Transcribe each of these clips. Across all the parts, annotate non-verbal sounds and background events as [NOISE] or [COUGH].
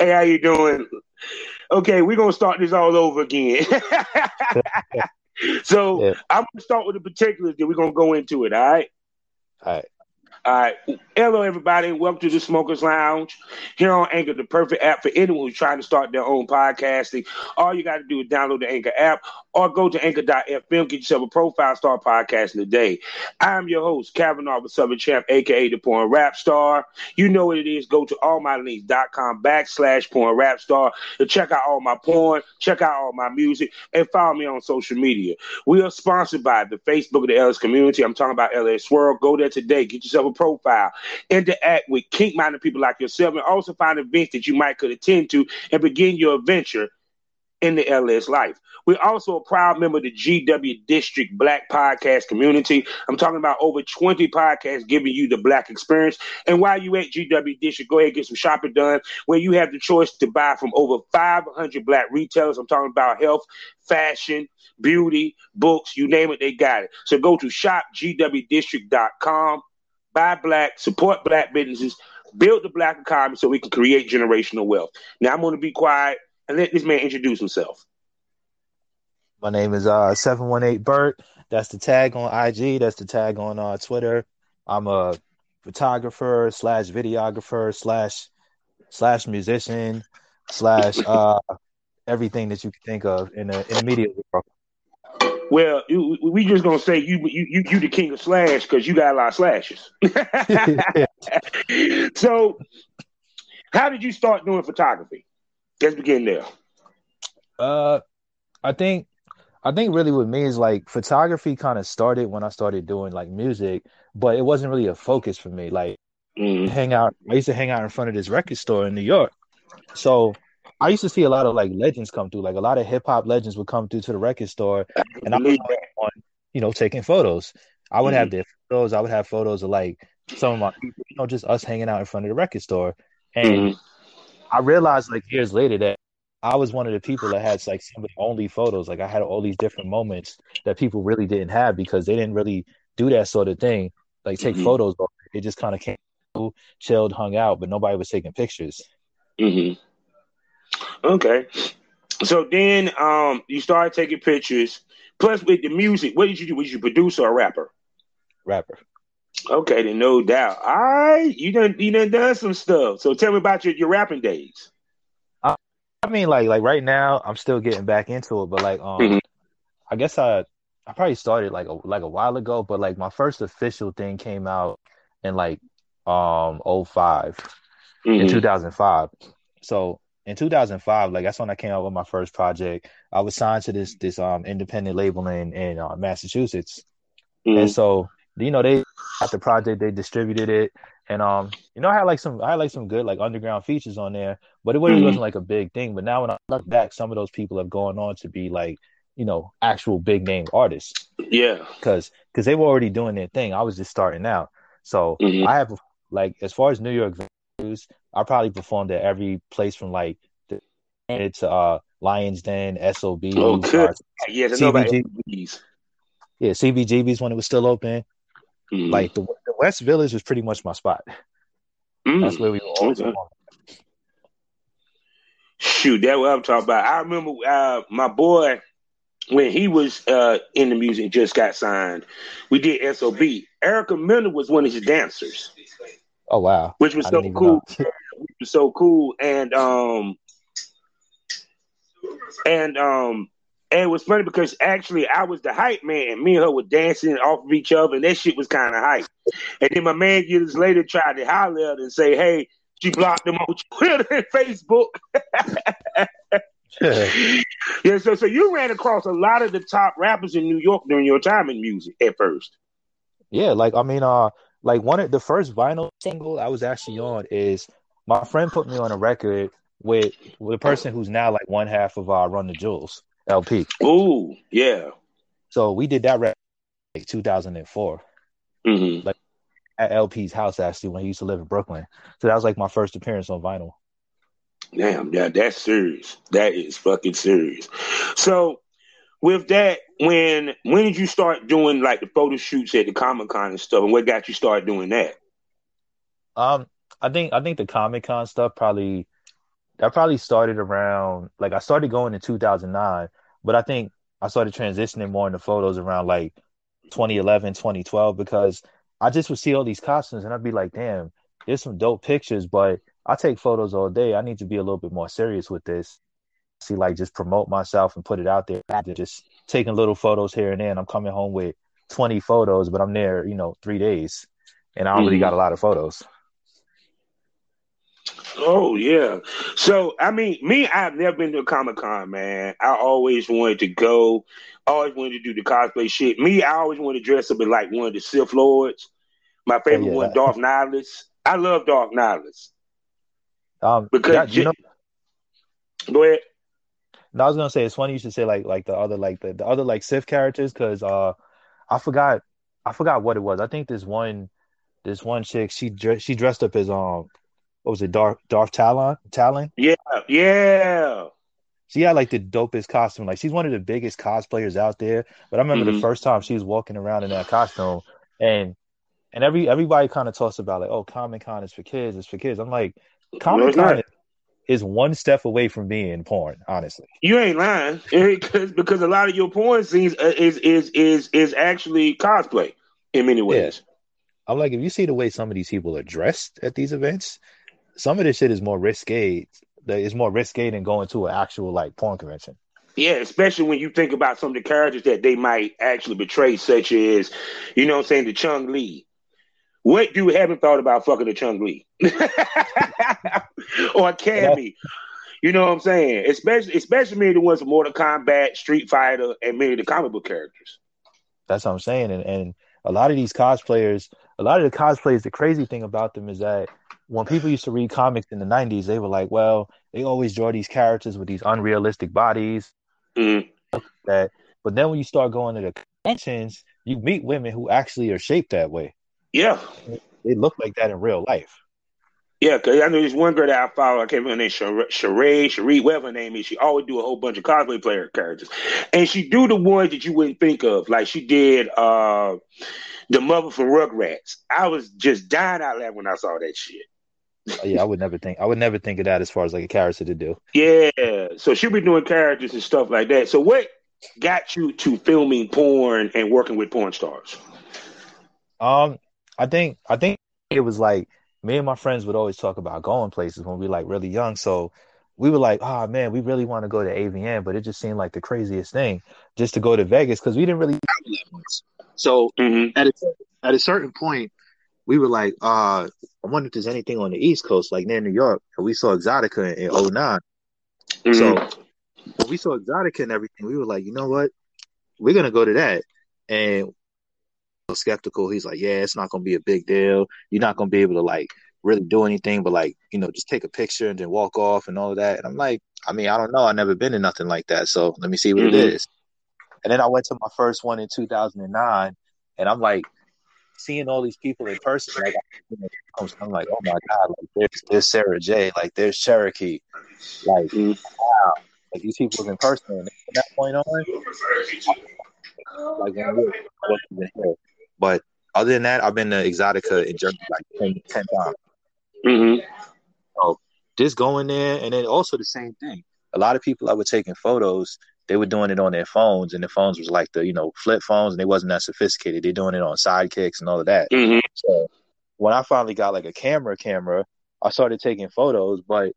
Hey, how you doing? Okay, we're gonna start this all over again. [LAUGHS] so yeah. I'm gonna start with the particulars, then we're gonna go into it. All right. All right. All right. Hello, everybody. Welcome to the Smokers Lounge here on Anchor, the perfect app for anyone who's trying to start their own podcasting. All you got to do is download the Anchor app or go to anchor.fm, get yourself a profile, start podcasting today. I'm your host, Kavanaugh, the Southern Champ, aka the Porn Rap Star. You know what it is. Go to allmylinks.com backslash porn rap star to check out all my porn, check out all my music, and follow me on social media. We are sponsored by the Facebook of the LS community. I'm talking about LS World. Go there today. Get yourself a profile, interact with kink minded people like yourself, and also find events that you might could attend to and begin your adventure in the LS life. We're also a proud member of the GW District Black Podcast community. I'm talking about over 20 podcasts giving you the Black experience. And while you at GW District, go ahead and get some shopping done where you have the choice to buy from over 500 Black retailers. I'm talking about health, fashion, beauty, books, you name it, they got it. So go to shopgwdistrict.com buy black, support black businesses, build the black economy so we can create generational wealth. Now I'm going to be quiet and let this man introduce himself. My name is uh 718 Bert. That's the tag on IG. That's the tag on uh, Twitter. I'm a photographer slash videographer slash slash musician slash uh everything that you can think of in the in the media world. Well, we just gonna say you you you, you the king of slash because you got a lot of slashes. [LAUGHS] [LAUGHS] so, how did you start doing photography? Let's begin there. Uh, I think I think really with me is like photography kind of started when I started doing like music, but it wasn't really a focus for me. Like mm. hang out, I used to hang out in front of this record store in New York, so I used to see a lot of like legends come through. Like a lot of hip hop legends would come through to the record store, and I was on, you know, taking photos. I would mm-hmm. have their photos. I would have photos of like some of my people, you know, just us hanging out in front of the record store. And mm-hmm. I realized like years later that I was one of the people that had like some of the only photos. Like I had all these different moments that people really didn't have because they didn't really do that sort of thing. Like take mm-hmm. photos. It just kind of came, chilled, hung out, but nobody was taking pictures. Mm-hmm. Okay. So then um you started taking pictures. Plus with the music, what did you do? Was you producer or rapper? Rapper. Okay, then no doubt. All right. You done you done done some stuff. So tell me about your, your rapping days. I, I mean like like right now I'm still getting back into it, but like um mm-hmm. I guess I I probably started like a like a while ago, but like my first official thing came out in like um 5 mm-hmm. in 2005. So in 2005, like that's when I came out with my first project. I was signed to this this um independent label in in uh, Massachusetts, mm-hmm. and so you know they got the project, they distributed it, and um you know I had like some I had like some good like underground features on there, but it really mm-hmm. wasn't like a big thing. But now when I look back, some of those people have gone on to be like you know actual big name artists. Yeah, because because they were already doing their thing. I was just starting out, so mm-hmm. I have like as far as New York venues I probably performed at every place from like the to uh, Lions Den, SOB. Oh, good. Yes, I know Yeah, CBGB's when it was still open. Mm. Like the, the, West Village was pretty much my spot. Mm. That's where we were always okay. Shoot, that's what I'm talking about. I remember uh, my boy when he was uh, in the music just got signed. We did SOB. Erica Miller was one of his dancers. Oh wow! Which was so cool. [LAUGHS] which was so cool, and um, and um, and it was funny because actually I was the hype man. And me and her were dancing off of each other, and that shit was kind of hype. And then my man years later tried to holler at and say, "Hey, she blocked him on [LAUGHS] Twitter and Facebook." [LAUGHS] yeah, so so you ran across a lot of the top rappers in New York during your time in music at first. Yeah, like I mean, uh, like one of the first vinyl single I was actually on is my friend put me on a record with with person who's now like one half of our Run the Jewels El-P. Ooh, yeah. So we did that record like 2004. Mm-hmm. Like at LP's house actually when he used to live in Brooklyn. So that was like my first appearance on vinyl. Damn, yeah, that's serious. That is fucking serious. So with that, when when did you start doing like the photo shoots at the Comic Con and stuff, and what got you started doing that? Um, I think I think the Comic Con stuff probably that probably started around like I started going in 2009, but I think I started transitioning more into photos around like 2011, 2012 because I just would see all these costumes and I'd be like, damn, there's some dope pictures, but I take photos all day. I need to be a little bit more serious with this. See, like just promote myself and put it out there. Just taking little photos here and there. And I'm coming home with 20 photos, but I'm there, you know, three days, and I don't mm-hmm. got a lot of photos. Oh yeah. So I mean, me, I've never been to a Comic Con, man. I always wanted to go. Always wanted to do the cosplay shit. Me, I always wanted to dress up in like one of the Sith Lords. My favorite oh, yeah. one, Darth Nihilus. I love Darth Nihilus. Um, because yeah, you know, go ahead. No, I was gonna say it's funny you should say like like the other like the, the other like Sith characters because uh I forgot I forgot what it was. I think this one this one chick she she dressed up as um what was it Darth Darth Talon Talon? Yeah, yeah. She had like the dopest costume. Like she's one of the biggest cosplayers out there. But I remember mm-hmm. the first time she was walking around in that costume and and every everybody kind of talks about like, oh, Comic Con is for kids, it's for kids. I'm like, Comic Con is one step away from being porn. Honestly, you ain't lying because because a lot of your porn scenes uh, is is is is actually cosplay in many ways. Yeah. I'm like, if you see the way some of these people are dressed at these events, some of this shit is more risque. It's more risque than going to an actual like porn convention. Yeah, especially when you think about some of the characters that they might actually betray, such as, you know, what I'm saying the Chun-Li. What dude haven't thought about fucking the Chun-Li [LAUGHS] or a Cammy? You know what I'm saying? Especially, especially many of the ones from Mortal Kombat, Street Fighter, and many of the comic book characters. That's what I'm saying, and and a lot of these cosplayers, a lot of the cosplayers, the crazy thing about them is that when people used to read comics in the 90s, they were like, well, they always draw these characters with these unrealistic bodies. Mm-hmm. That, but then when you start going to the conventions, you meet women who actually are shaped that way. Yeah. They look like that in real life. Yeah, because I know this one girl that I follow, I can't remember her name, Sheree, Sheree, whatever her name is. She always do a whole bunch of cosplay player characters. And she do the ones that you wouldn't think of. Like she did uh the mother from Rugrats. I was just dying out loud when I saw that shit. Oh, yeah, I would never think I would never think of that as far as like a character to do. Yeah. So she'll be doing characters and stuff like that. So what got you to filming porn and working with porn stars? Um, I think I think it was like me and my friends would always talk about going places when we were like really young. So we were like, oh man, we really want to go to AVN, but it just seemed like the craziest thing just to go to Vegas because we didn't really travel that much. So mm-hmm. at a at a certain point, we were like, uh, I wonder if there's anything on the East Coast, like near New York. And we saw Exxxotica in, in 9 mm-hmm. So when we saw Exxxotica and everything, we were like, you know what? We're gonna go to that. And skeptical. He's like, yeah, it's not gonna be a big deal. You're not gonna be able to like really do anything, but like you know, just take a picture and then walk off and all of that. And I'm like, I mean, I don't know. I've never been to nothing like that, so let me see what mm-hmm. it is. And then I went to my first one in 2009, and I'm like, seeing all these people in person. Like, I'm like, oh my god, like there's, there's Sara Jay, like there's Cherokee, like mm-hmm. wow, like these people in person. And from that point on, like when I here. But other than that, I've been to Exxxotica in Germany like 10, 10 times. Mm-hmm. So just going there, and then also the same thing. A lot of people I was taking photos, they were doing it on their phones, and the phones was like the you know flip phones, and they wasn't that sophisticated. They're doing it on sidekicks and all of that. Mm-hmm. So when I finally got like a camera, camera, I started taking photos, but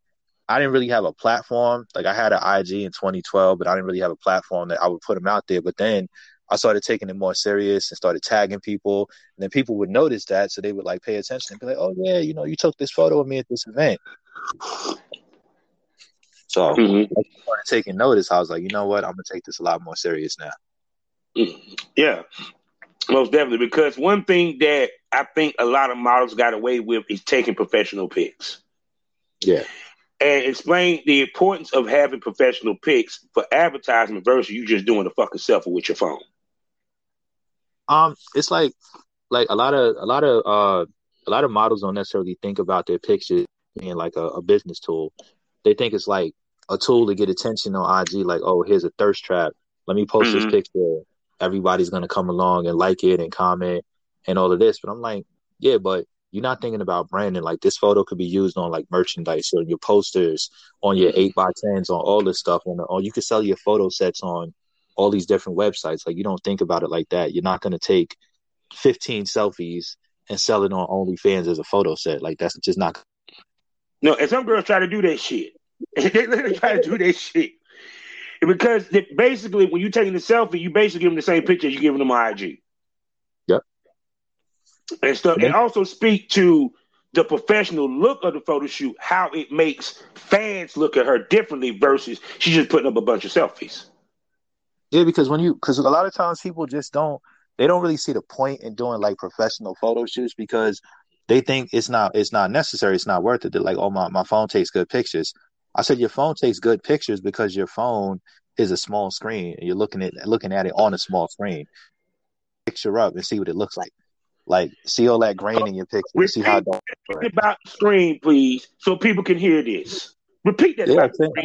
I didn't really have a platform. Like I had an IG in 2012, but I didn't really have a platform that I would put them out there. But then I started taking it more serious and started tagging people. And then people would notice that, so they would like pay attention and be like, "Oh yeah, you know, you took this photo of me at this event." So mm-hmm. I started taking notice. I was like, you know what, I'm gonna take this a lot more serious now. Mm-hmm. Yeah, most definitely. Because one thing that I think a lot of models got away with is taking professional pics. Yeah. And explain the importance of having professional pics for advertisement versus you just doing a fucking selfie with your phone. Um, it's like like a lot of a lot of uh a lot of models don't necessarily think about their pictures being like a, a business tool. They think it's like a tool to get attention on IG, like, oh, here's a thirst trap. Let me post mm-hmm. this picture. Everybody's gonna come along and like it and comment and all of this. But I'm like, yeah, but you're not thinking about branding. Like this photo could be used on like merchandise or your posters, on your eight by tens, on all this stuff. On, or you could sell your photo sets on all these different websites. Like you don't think about it like that. You're not gonna take 15 selfies and sell it on OnlyFans as a photo set. Like that's just not. No, and some girls try to do that shit. [LAUGHS] they literally try to do that shit because basically, when you're taking the selfie, you basically give them the same picture you giving them on IG. Yep. And stuff, and also speak to the professional look of the photo shoot, how it makes fans look at her differently versus she's just putting up a bunch of selfies. Yeah, because when you because a lot of times people just don't they don't really see the point in doing like professional photo shoots because they think it's not it's not necessary, it's not worth it. They're like, oh my my phone takes good pictures. I said your phone takes good pictures because your phone is a small screen and you're looking at looking at it on a small screen. Picture up and see what it looks like. Like see all that grain in your picture. Repeat see how about screen, please, so people can hear this. Repeat that. Yeah,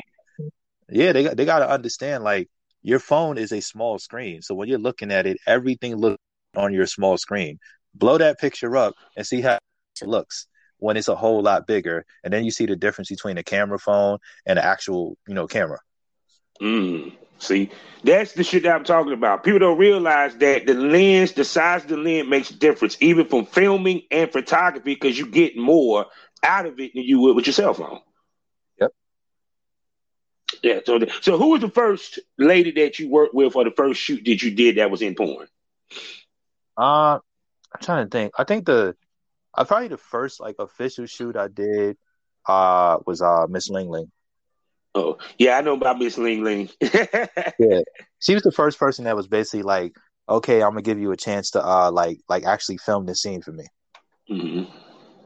yeah they got they got to understand like your phone is a small screen. So when you're looking at it, everything looks on your small screen. Blow that picture up and see how it looks when it's a whole lot bigger. And then you see the difference between a camera phone and an actual, you know, camera. Mm. See, that's the shit that I'm talking about. People don't realize that the lens, the size of the lens makes a difference, even from filming and photography, because you get more out of it than you would with your cell phone. Yep. Yeah. So, so who was the first lady that you worked with, or the first shoot that you did that was in porn? Uh, I'm trying to think. I think the, I probably the first like official shoot I did, uh, was uh Miss Ling Ling. Oh yeah, I know about Miss Ling Ling. [LAUGHS] yeah, she was the first person that was basically like, okay, I'm gonna give you a chance to uh like like actually film this scene for me. Mm-hmm.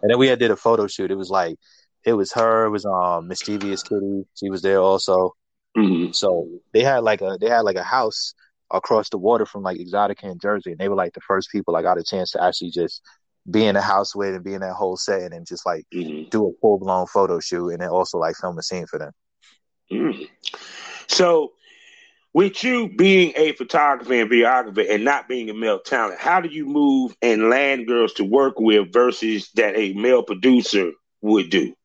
And then we had did a photo shoot. It was like it was her. It was um mischievous kitty. She was there also. Mm-hmm. So they had like a they had like a house across the water from like Exxxotica in Jersey, and they were like the first people I got a chance to actually just be in the house with and be in that whole setting and just like mm-hmm. do a full blown photo shoot and then also like film a scene for them. Mm. So, with you being a photographer and videographer and not being a male talent, how do you move and land girls to work with versus that a male producer would do?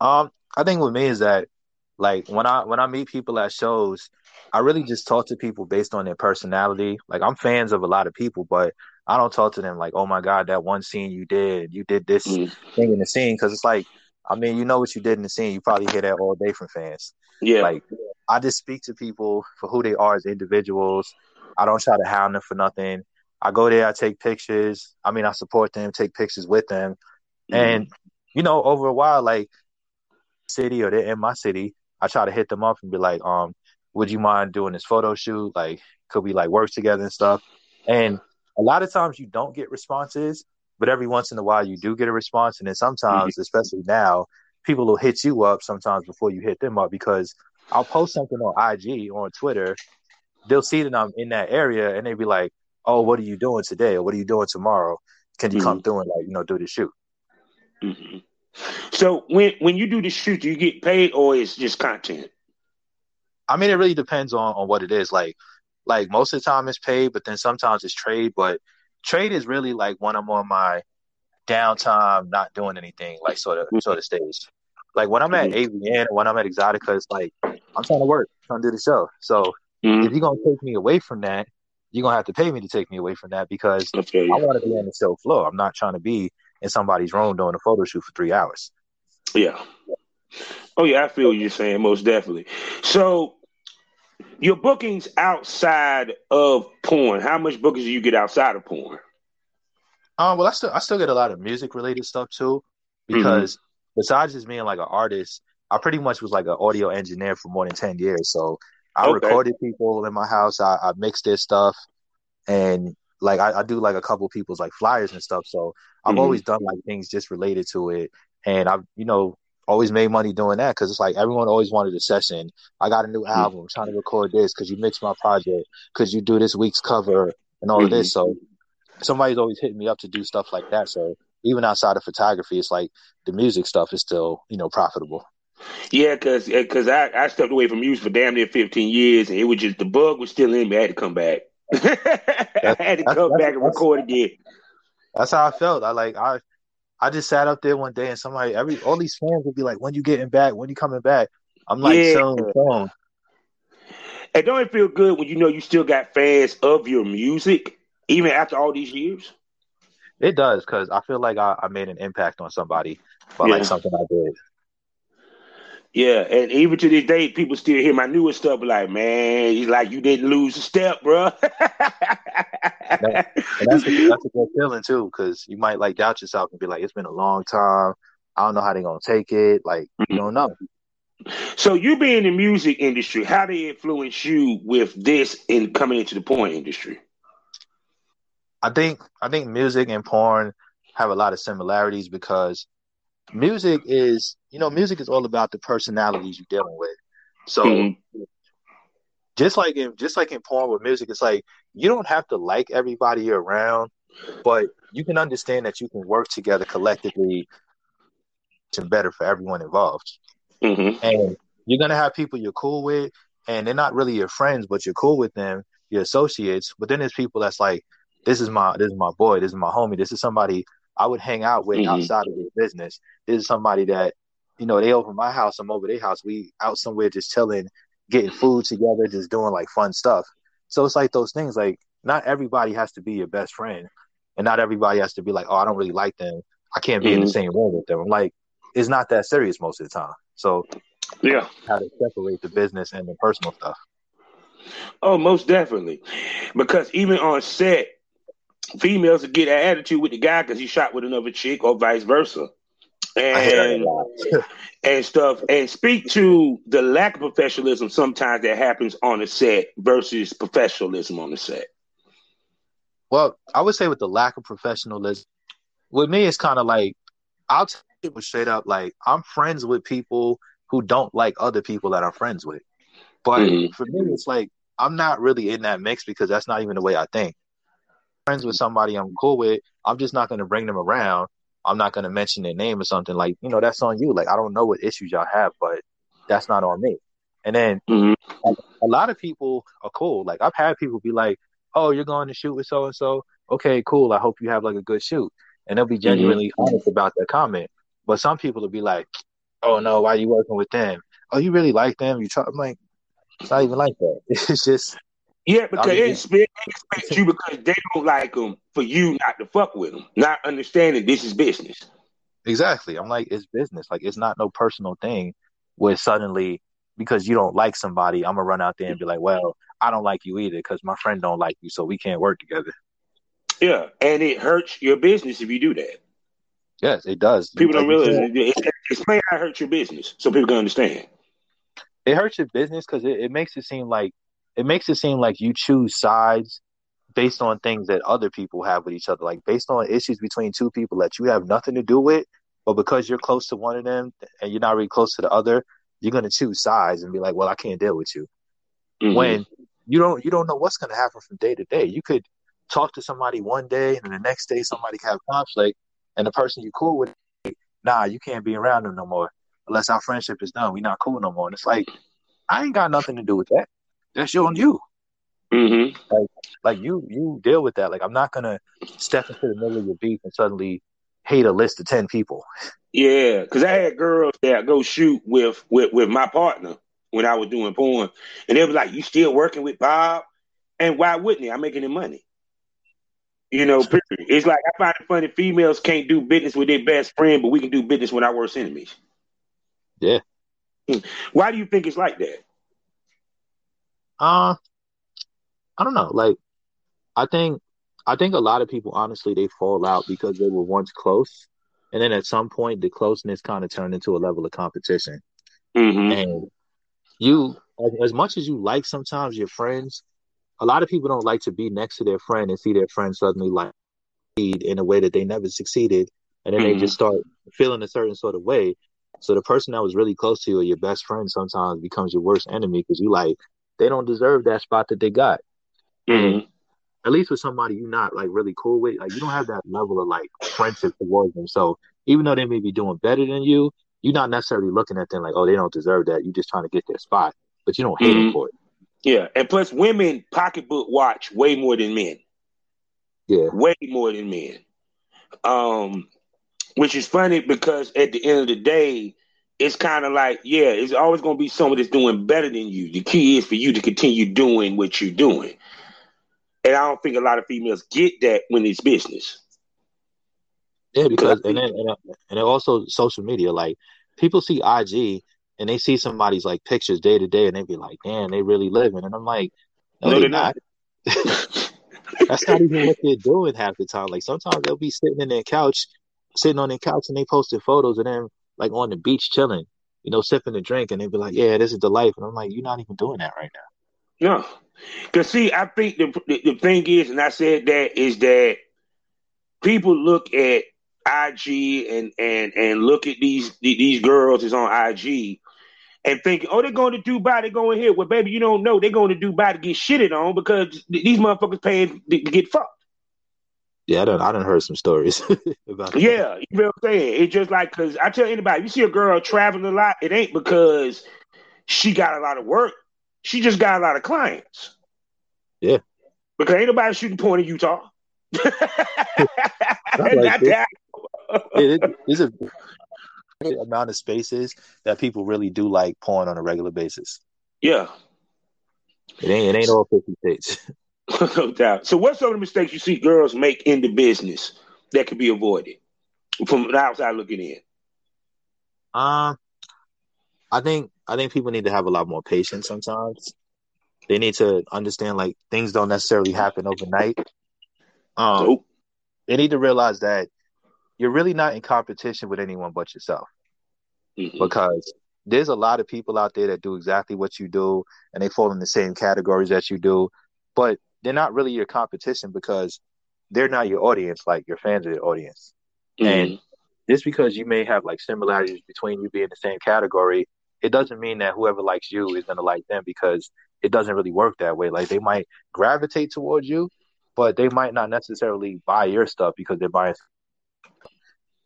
Um, I think with me is that like when I when I meet people at shows, I really just talk to people based on their personality. Like I'm fans of a lot of people, but I don't talk to them like, "Oh my god, that one scene you did, you did this mm. thing in the scene," because it's like, I mean, you know what you did in the scene. You probably hear that all day from fans. Yeah. Like I just speak to people for who they are as individuals. I don't try to hound them for nothing. I go there, I take pictures. I mean, I support them, take pictures with them, mm. and you know, over a while, like city or they're in my city, I try to hit them up and be like, um, would you mind doing this photo shoot? Like, could we like work together and stuff? And a lot of times you don't get responses, but every once in a while you do get a response. And then sometimes, mm-hmm. especially now, people will hit you up sometimes before you hit them up because I'll post something on IG or on Twitter. They'll see that I'm in that area and they'll be like, oh, what are you doing today? Or what are you doing tomorrow? Can you mm-hmm. come through and like, you know, do the shoot? Mm-hmm. So when when you do the shoot, do you get paid or it's just content? I mean, it really depends on, on what it is. Like like most of the time it's paid, but then sometimes it's trade. But trade is really like when I'm on my downtime, not doing anything, like sort of sort of stage. Like when I'm at mm-hmm. AVN, when I'm at Exxxotica, it's like I'm trying to work, trying to do the show. So mm-hmm. if you're gonna take me away from that, you're gonna have to pay me to take me away from that because I want to be on the show floor. I'm not trying to be in somebody's room doing a photo shoot for three hours. Yeah. Oh yeah, I feel you're saying most definitely. So your bookings outside of porn, how much bookings do you get outside of porn? Um, well, I still I still get a lot of music related stuff too, because mm-hmm. besides just being like an artist, I pretty much was like an audio engineer for more than ten years. So I okay. recorded people in my house. I, I mixed their stuff, and like I, I, do like a couple people's like flyers and stuff. So I've mm-hmm. always done like things just related to it. and I've you know always made money doing that because it's like everyone always wanted a session. I got a new mm-hmm. album, trying to record this. because you mix my project? because you do this week's cover and all mm-hmm. of this? Mm-hmm. So somebody's always hitting me up to do stuff like that. So even outside of photography, it's like the music stuff is still you know profitable. Yeah, cause cause I, I stepped away from music for damn near fifteen years, and it was just the bug was still in me. I had to come back. [LAUGHS] I had to come back and record again. That's how I felt. I like I I just sat up there one day and somebody every all these fans would be like, When you getting back? When you coming back? I'm like yeah. selling the phone. And don't it feel good when you know you still got fans of your music, even after all these years? It does, because I feel like I, I, made an impact on somebody by yeah. like something I did. Yeah, and even to this day, people still hear my newest stuff like, man, he's like, you didn't lose a step, bro. [LAUGHS] that, that's, a, that's a good feeling too, because you might like doubt yourself and be like, it's been a long time. I don't know how they're gonna take it. Like, you mm-hmm. don't know. So you being in the music industry, how did it influence you with this in coming into the porn industry? I think I think music and porn have a lot of similarities because music is you know music is all about the personalities you're dealing with so mm-hmm. just like in just like in porn with music it's like you don't have to like everybody you're around but you can understand that you can work together collectively to better for everyone involved mm-hmm. and you're gonna have people you're cool with and they're not really your friends but you're cool with them your associates but then there's people that's like this is my this is my boy this is my homie this is somebody I would hang out with mm-hmm. outside of this business. This is somebody that, you know, they over my house, I'm over their house. We out somewhere just chilling, getting food together, just doing like fun stuff. So it's like those things. Like not everybody has to be your best friend, and not everybody has to be like, oh, I don't really like them. I can't be mm-hmm. in the mm-hmm. same room with them. I'm like, it's not that serious most of the time. So yeah, how to separate the business and the personal stuff. Oh, most definitely, because even on set, females to get an attitude with the guy because he shot with another chick or vice versa. And [LAUGHS] and stuff and speak to the lack of professionalism sometimes that happens on the set versus professionalism on the set. Well, I would say with the lack of professionalism, with me it's kind of like I'll tell people straight up like I'm friends with people who don't like other people that I'm friends with. But mm-hmm. for me, it's like I'm not really in that mix because that's not even the way I think friends with somebody I'm cool with, I'm just not going to bring them around. I'm not going to mention their name or something like, you know, that's on you. Like, I don't know what issues y'all have, but that's not on me. And then mm-hmm. a, a lot of people are cool. Like, I've had people be like, oh, you're going to shoot with so and so. Okay, cool. I hope you have like a good shoot. And they'll be mm-hmm. genuinely mm-hmm. honest about their comment. But some people will be like, oh no, why are you working with them? Oh, you really like them? You try. I'm like, it's not even like that. [LAUGHS] It's just yeah, because they expect, expect you because they don't like them for you not to fuck with them, not understanding this is business. Exactly. I'm like, it's business. Like, it's not no personal thing where suddenly because you don't like somebody, I'm gonna run out there and be like, well, I don't like you either because my friend don't like you, so we can't work together. Yeah, and it hurts your business if you do that. Yes, it does. People like, don't realize it. Explain how it hurts your business so people can understand. It hurts your business because it, it makes it seem like it makes it seem like you choose sides based on things that other people have with each other, like based on issues between two people that you have nothing to do with, but because you're close to one of them and you're not really close to the other, you're gonna choose sides and be like, "Well, I can't deal with you." Mm-hmm. When you don't, you don't know what's gonna happen from day to day. You could talk to somebody one day, and the next day somebody have conflict, and the person you cool with, nah, you can't be around them no more unless our friendship is done. We're not cool no more. And it's like, I ain't got nothing to do with that that's on you. Mm-hmm. Like, like you, you deal with that. Like, I'm not gonna step into the middle of your beef and suddenly hate a list of ten people. Yeah, because I had girls that go shoot with with with my partner when I was doing porn, and they were like, "You still working with Bob?" And why wouldn't he? I'm making him money. You know, [LAUGHS] it's like I find it funny. Females can't do business with their best friend, but we can do business with our worst enemies. Yeah. Hmm. Why do you think it's like that? Uh, I don't know. Like, I think I think a lot of people honestly they fall out because they were once close, and then at some point the closeness kind of turned into a level of competition. Mm-hmm. And you, as much as you like sometimes your friends, a lot of people don't like to be next to their friend and see their friend suddenly like in a way that they never succeeded and then mm-hmm. they just start feeling a certain sort of way. So the person that was really close to you or your best friend sometimes becomes your worst enemy because you like they don't deserve that spot that they got. Mm-hmm. At least with somebody you're not like really cool with, like you don't have that level of like friendship towards them. So even though they may be doing better than you, you're not necessarily looking at them like, oh, they don't deserve that. You're just trying to get their spot, but you don't hate mm-hmm. them for it. Yeah, and plus, women pocketbook watch way more than men. Yeah, way more than men. Um, which is funny because at the end of the day, it's kind of like, yeah, it's always going to be someone that's doing better than you. The key is for you to continue doing what you're doing. And I don't think a lot of females get that when it's business. Yeah, because and then and, uh, and also social media, like people see IG and they see somebody's like pictures day to day, and they be like, "Damn, they really living." And I'm like, "No, no they're, they're not." not. [LAUGHS] That's not even what they're doing half the time. Like sometimes they'll be sitting in their couch, sitting on their couch, and they posted photos and them like on the beach chilling, you know, sipping a drink, and they'd be like, "Yeah, this is the life." And I'm like, "You're not even doing that right now." No, because see, I think the, the the thing is, and I said that is that people look at IG and and and look at these these girls is on IG and thinking, oh, they're going to Dubai, they're going here. Well, baby, you don't know they're going to Dubai to get shitted on because these motherfuckers paying to get fucked. Yeah, I done, I done heard some stories [LAUGHS] about Yeah, you know what I'm saying? It's just like, because I tell anybody, you see a girl traveling a lot, it ain't because she got a lot of work. She just got a lot of clients. Yeah. Because ain't nobody shooting porn in Utah. [LAUGHS] like Not it, [LAUGHS] it's a amount of spaces that people really do like porn on a regular basis. Yeah. It ain't it ain't all fifty states. [LAUGHS] no doubt. So what's some of the mistakes you see girls make in the business that could be avoided from the outside looking in? Um I think I think people need to have a lot more patience sometimes. They need to understand like things don't necessarily happen overnight. Um nope. they need to realize that you're really not in competition with anyone but yourself. Mm-hmm. Because there's a lot of people out there that do exactly what you do and they fall in the same categories that you do, but they're not really your competition because they're not your audience, like your fans are your audience. Mm-hmm. And just because you may have like similarities between you being the same category, it doesn't mean that whoever likes you is gonna like them because it doesn't really work that way. Like they might gravitate towards you, but they might not necessarily buy your stuff because they're buying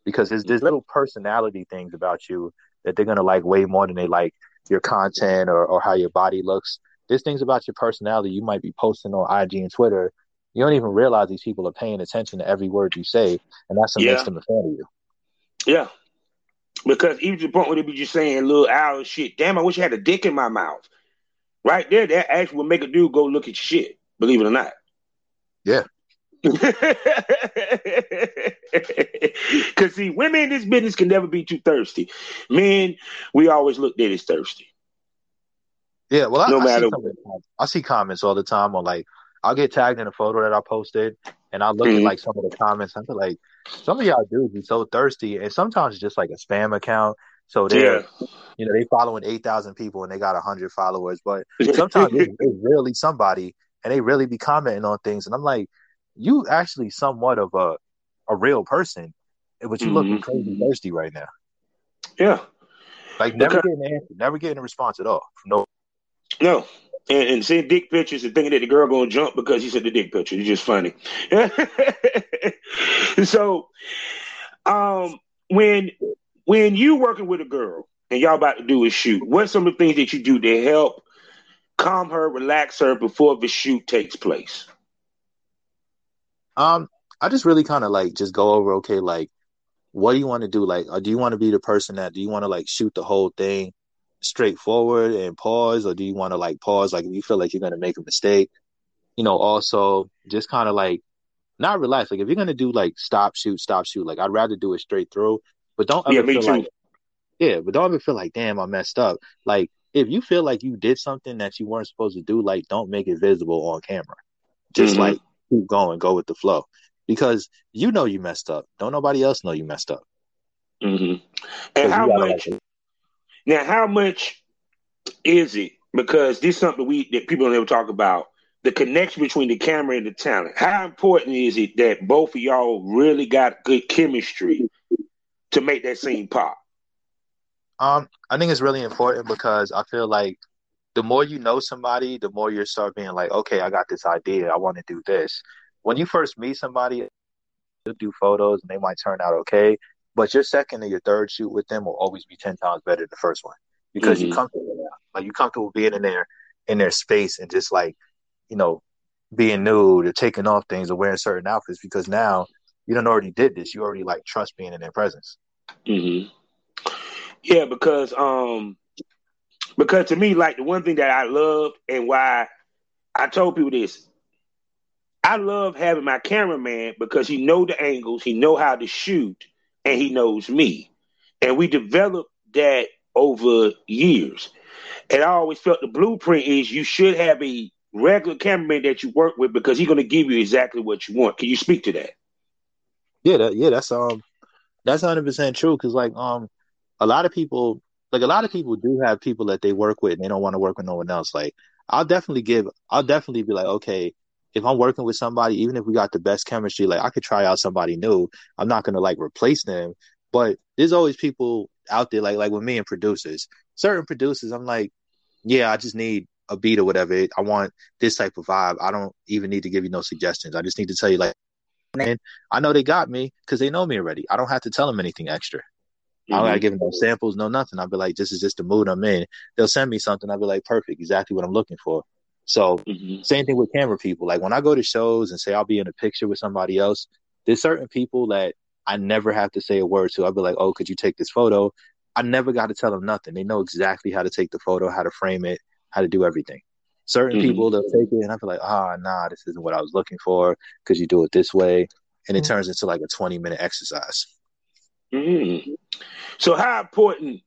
because there's, there's little personality things about you that they're gonna like way more than they like your content or, or how your body looks. There's things about your personality you might be posting on IG and Twitter. You don't even realize these people are paying attention to every word you say, and that's what yeah. makes them a fan of you. Yeah, because even to the point where they be just saying little owl shit. Damn, I wish I had a dick in my mouth. Right there, that actually would make a dude go look at shit. Believe it or not. Yeah. [LAUGHS] Because see, women in this business can never be too thirsty. Men, we always look at as thirsty. Yeah, well, no I, matter. I see, I see, comments all the time on like I'll get tagged in a photo that I posted, and I look mm-hmm. at like some of the comments. I feel like some of y'all dudes be so thirsty, and sometimes it's just like a spam account. So they're, yeah. you know, they following eight thousand people and they got hundred followers, but sometimes it's, [LAUGHS] it's really somebody, and they really be commenting on things, and I'm like, you actually somewhat of a a real person, but you mm-hmm. looking crazy thirsty right now. Yeah, like never getting an answer, never getting a response at all no. No, and, and seeing dick pictures and thinking that the girl gonna jump because he said the dick picture. It's just funny. [LAUGHS] so, um, when when you working with a girl and y'all about to do a shoot, what's some of the things that you do to help calm her, relax her before the shoot takes place? Um, I just really kind of like just go over okay, like what do you want to do? Like, do you want to be the person that do you want to like shoot the whole thing straightforward and pause, or do you want to like pause like if you feel like you're gonna make a mistake? You know, also just kind of like not relax. Like if you're gonna do like stop shoot, stop shoot, like I'd rather do it straight through. But don't ever yeah, feel too. like yeah, but don't ever feel like damn I messed up. Like if you feel like you did something that you weren't supposed to do, like don't make it visible on camera. Just mm-hmm. like keep going, go with the flow, because you know you messed up. Don't nobody else know you messed up. Mm-hmm. And how much? Like now, how much is it? Because this is something we that people don't ever talk about. The connection between the camera and the talent. How important is it that both of y'all really got good chemistry to make that scene pop? Um, I think it's really important because I feel like the more you know somebody, the more you start being like, okay, I got this idea, I want to do this. When you first meet somebody, you do photos and they might turn out okay, but your second or your third shoot with them will always be ten times better than the first one because mm-hmm. you comfortable like you're comfortable being in there in their space and just like you know being nude or taking off things or wearing certain outfits because now you don't already did this. You already like trust being in their presence. Mm-hmm. Yeah, because um, because to me, like the one thing that I love and why I told people this, I love having my cameraman because he know the angles, he know how to shoot, and he knows me, and we developed that over years. And I always felt the blueprint is you should have a regular cameraman that you work with because he's going to give you exactly what you want. Can you speak to that? Yeah, that, yeah, that's um, that's hundred percent true. Because like um, a lot of people, like a lot of people do have people that they work with and they don't want to work with no one else. Like I'll definitely give, I'll definitely be like, okay, if I'm working with somebody, even if we got the best chemistry, like I could try out somebody new. I'm not gonna like replace them. But there's always people out there, like like with me and producers. Certain producers, I'm like, yeah, I just need a beat or whatever. I want this type of vibe. I don't even need to give you no suggestions. I just need to tell you, like, man, I know they got me because they know me already. I don't have to tell them anything extra. Mm-hmm. I don't gotta give them no samples, no nothing. I'll be like, this is just the mood I'm in. They'll send me something. I'll be like, perfect, exactly what I'm looking for. So mm-hmm. same thing with camera people. Like when I go to shows and say I'll be in a picture with somebody else, there's certain people that I never have to say a word to. I'll be like, oh, could you take this photo? I never got to tell them nothing. They know exactly how to take the photo, how to frame it, how to do everything. Certain mm-hmm. people they'll take it and I feel like, ah, oh, nah, this isn't what I was looking for. Could you do it this way? And it mm-hmm. turns into like a 20 minute exercise. Mm-hmm. So how important?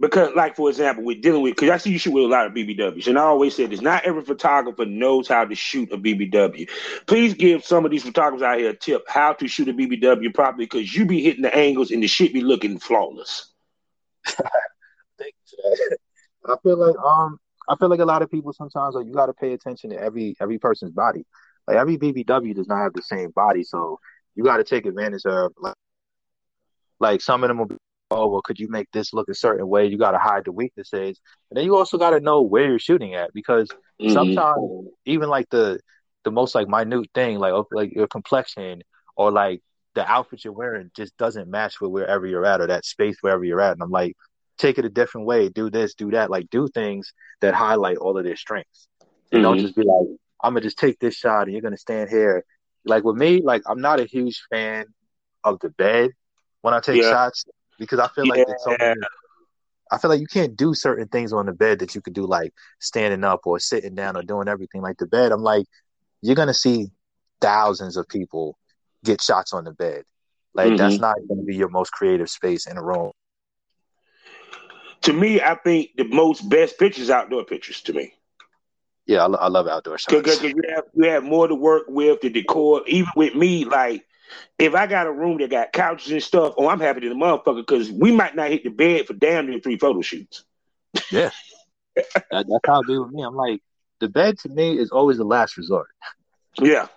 Because, like for example, we're dealing with because I see you shoot with a lot of BBWs, and I always say this: not every photographer knows how to shoot a BBW. Please give some of these photographers out here a tip how to shoot a BBW properly, because you be hitting the angles and the shit be looking flawless. [LAUGHS] Thank you. I feel like um I feel like a lot of people sometimes like you got to pay attention to every every person's body. Like every BBW does not have the same body, so you got to take advantage of like like some of them will be oh well could you make this look a certain way you got to hide the weaknesses and then you also got to know where you're shooting at because mm-hmm. sometimes even like the the most like minute thing like like your complexion or like the outfit you're wearing just doesn't match with wherever you're at or that space wherever you're at and i'm like take it a different way, do this, do that, like do things that highlight all of their strengths. And mm-hmm. don't just be like, I'm gonna just take this shot and you're gonna stand here. Like with me, like I'm not a huge fan of the bed when I take yeah. shots because I feel like it's so I feel like you can't do certain things on the bed that you could do like standing up or sitting down or doing everything like the bed. I'm like, you're gonna see thousands of people get shots on the bed. Like mm-hmm. that's not gonna be your most creative space in a room to me, I think the most best pictures outdoor pictures to me. Yeah, I, I love outdoor shots. Because you have you have more to work with, the decor. Even with me, like if I got a room that got couches and stuff, oh, I'm happy to the motherfucker because we might not hit the bed for damn near three photo shoots. Yeah, [LAUGHS] that, that's how it be with me. I'm like, the bed to me is always the last resort. Yeah,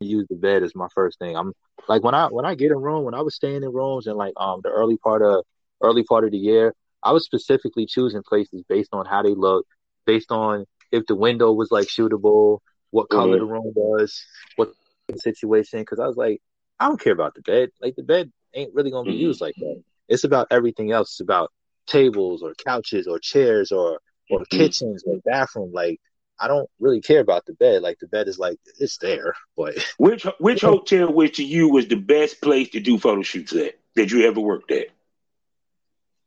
use the bed as my first thing. I'm like when I when I get a room, when I was staying in rooms and like um the early part of early part of the year, I was specifically choosing places based on how they look, based on if the window was like shootable, what color mm-hmm. the room was, what situation. Because I was like, I don't care about the bed. Like the bed ain't really gonna be mm-hmm. used like that. It's about everything else. It's about tables or couches or chairs or or mm-hmm. kitchens or bathroom. Like I don't really care about the bed. Like the bed is like it's there. But [LAUGHS] which which hotel, which to you was the best place to do photo shoots at that you ever worked at?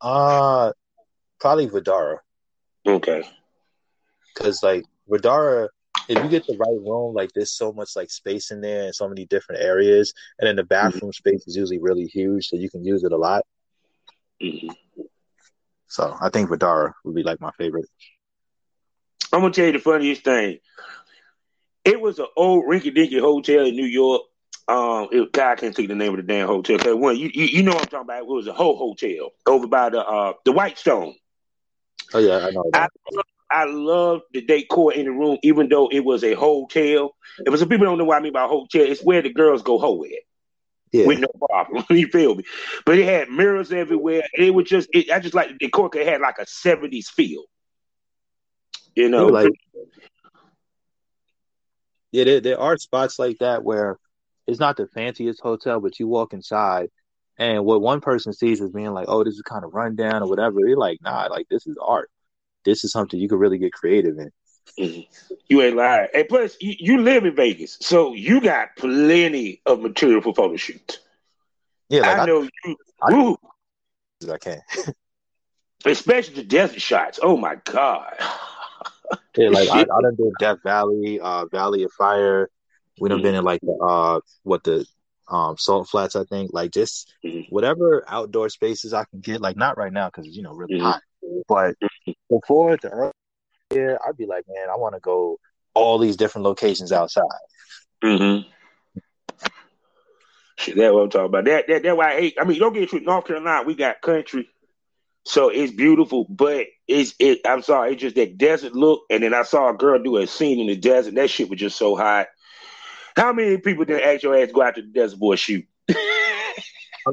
Uh probably Vdara. Okay. Because like Vdara, if you get the right room, like there's so much like space in there and so many different areas, and then the mm-hmm. bathroom mm-hmm. space is usually really huge, so you can use it a lot. Mm-hmm. So I think Vdara would be like my favorite. I'm gonna tell you the funniest thing. It was an old rinky dinky hotel in New York um, it, God, I can't think the name of the damn hotel. Cause one, you, you, you know what I'm talking about. It was a whole hotel over by the uh the Whitestone. Oh yeah, I know. I, I love the decor in the room, even though it was a hotel. If some people don't know what I mean by hotel, it's where the girls go hoe at. yeah. with no problem. [LAUGHS] you feel me? But it had mirrors everywhere. It was just, it, I just like the decor. It had like a '70s feel. You know, like yeah, there, there are spots like that where it's not the fanciest hotel, but you walk inside and what one person sees as being like, oh, this is kind of rundown or whatever. You're like, nah, like this is art. This is something you could really get creative in. Mm-hmm. You ain't lying. And plus, you, you, live in Vegas, so you got plenty of material for photo shoots. Yeah, like I, I know you. I, I can. [LAUGHS] Especially the desert shots. Oh my god. yeah, like I, [LAUGHS] I done did Death Valley, uh, Valley of Fire. We done mm-hmm. been in like the uh, what the um, Salt Flats. I think like just mm-hmm. whatever outdoor spaces I can get. Like not right now because you know really mm-hmm. hot, but mm-hmm. before the early year, I'd be like, man, I want to go all these different locations outside. Mm-hmm. Shit, that's what I'm talking about. That that that why I hate. I mean, don't get to North Carolina. We got country, so it's beautiful, but it's it. I'm sorry, it's just that desert look. And then I saw a girl do a scene in the desert. That shit was just so hot. How many people did ask your ass go out to the desert boy shoot? [LAUGHS] I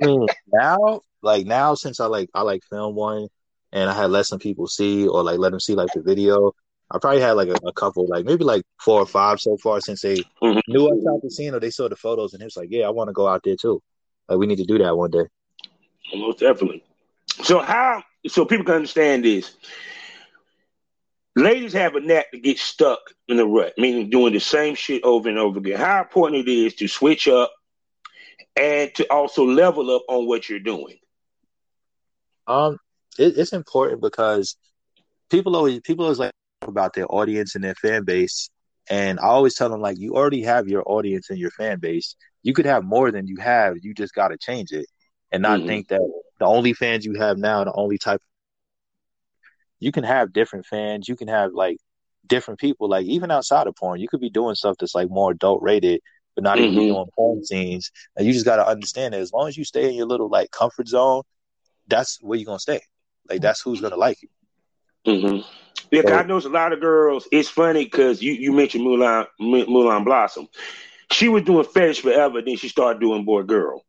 mean, now, like now, since I like I like film one, and I had let some people see or like let them see like the video. I probably had like a, a couple, like maybe like four or five so far since they mm-hmm. knew I shot the scene or they saw the photos and it was like, yeah, I want to go out there too. Like we need to do that one day. Most definitely. So how so people can understand this. Ladies have a knack to get stuck in the rut, meaning doing the same shit over and over again. How important it is to switch up and to also level up on what you're doing. Um, it, it's important because people always people always like about their audience and their fan base, and I always tell them like you already have your audience and your fan base. You could have more than you have. You just got to change it, and not mm-hmm. think that the only fans you have now, the only type. You can have different fans. You can have like different people. Like even outside of porn, you could be doing stuff that's like more adult rated, but not mm-hmm. even doing porn scenes. And you just got to understand that as long as you stay in your little like comfort zone, that's where you're gonna stay. Like that's who's gonna like you. Mm-hmm. Yeah, so, I know a lot of girls. It's funny because you you mentioned Mulan Mulan Blossom. She was doing fetish forever, then she started doing boy girl.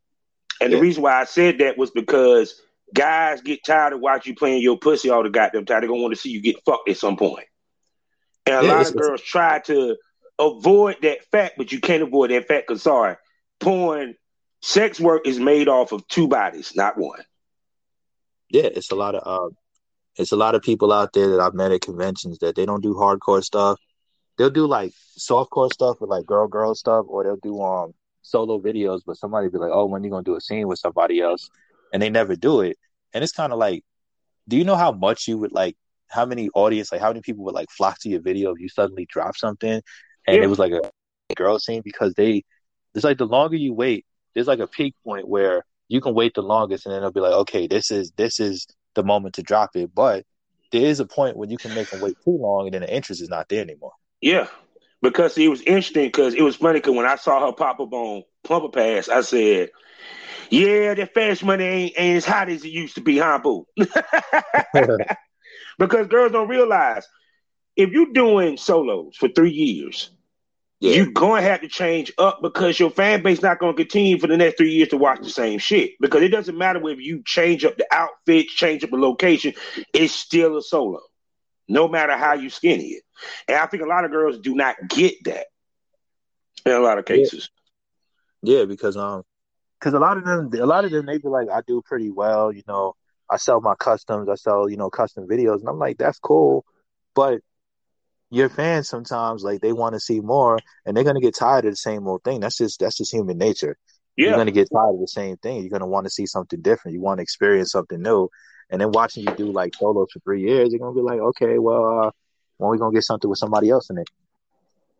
And yeah. the reason why I said that was because guys get tired of watching you playing your pussy all the goddamn time. They're gonna want to see you get fucked at some point. And a yeah, lot of girls try to avoid that fact, but you can't avoid that fact because sorry, porn, sex work is made off of two bodies, not one yeah, it's a lot of uh, it's a lot of people out there that I've met at conventions that they don't do hardcore stuff. They'll do like softcore stuff with like girl girl stuff, or they'll do um solo videos. But somebody be like, "Oh, when you gonna do a scene with somebody else?" And they never do it. And it's kind of like, do you know how much you would like? How many audience, like how many people would like flock to your video if you suddenly drop something and yeah. it was like a girl scene? Because they, it's like the longer you wait, there's like a peak point where you can wait the longest and then it'll be like, okay, this is this is the moment to drop it. But there is a point when you can make them wait too long and then the interest is not there anymore. Yeah. Because it was interesting because it was funny because when I saw her pop up on Pumper Pass, I said, Yeah, that fast money ain't, ain't as hot as it used to be, huh, boo? [LAUGHS] [LAUGHS] because girls don't realize if you're doing solos for three years, yeah. You're going to have to change up because your fan base not going to continue for the next three years to watch the same shit. Because it doesn't matter whether you change up the outfit, change up the location, it's still a solo, no matter how you skinny it. And I think a lot of girls do not get that in a lot of cases. Yeah, yeah because um, because a lot of them, a lot of them, they be like, I do pretty well, you know. I sell my customs, I sell, you know, custom videos, and I'm like, that's cool, but your fans sometimes like they want to see more and they're gonna get tired of the same old thing. That's just that's just human nature. Yeah. You're gonna get tired of the same thing. You're gonna want to see something different. You want to experience something new. And then watching you do like solos for three years, you're gonna be like, okay, well, uh, when we gonna get something with somebody else in it?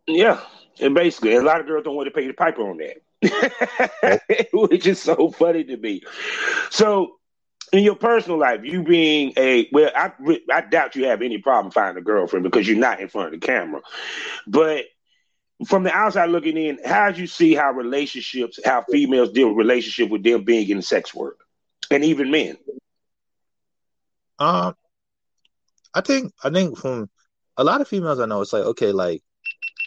Yeah, and basically, a lot of girls don't want to pay the piper on that, [LAUGHS] which is so funny to me. So in your personal life, you being a well, I I doubt you have any problem finding a girlfriend because you're not in front of the camera. But from the outside looking in, how do you see how relationships, how females deal with relationship with them being in sex work, and even men? Um, I think I think from a lot of females I know, it's like okay, like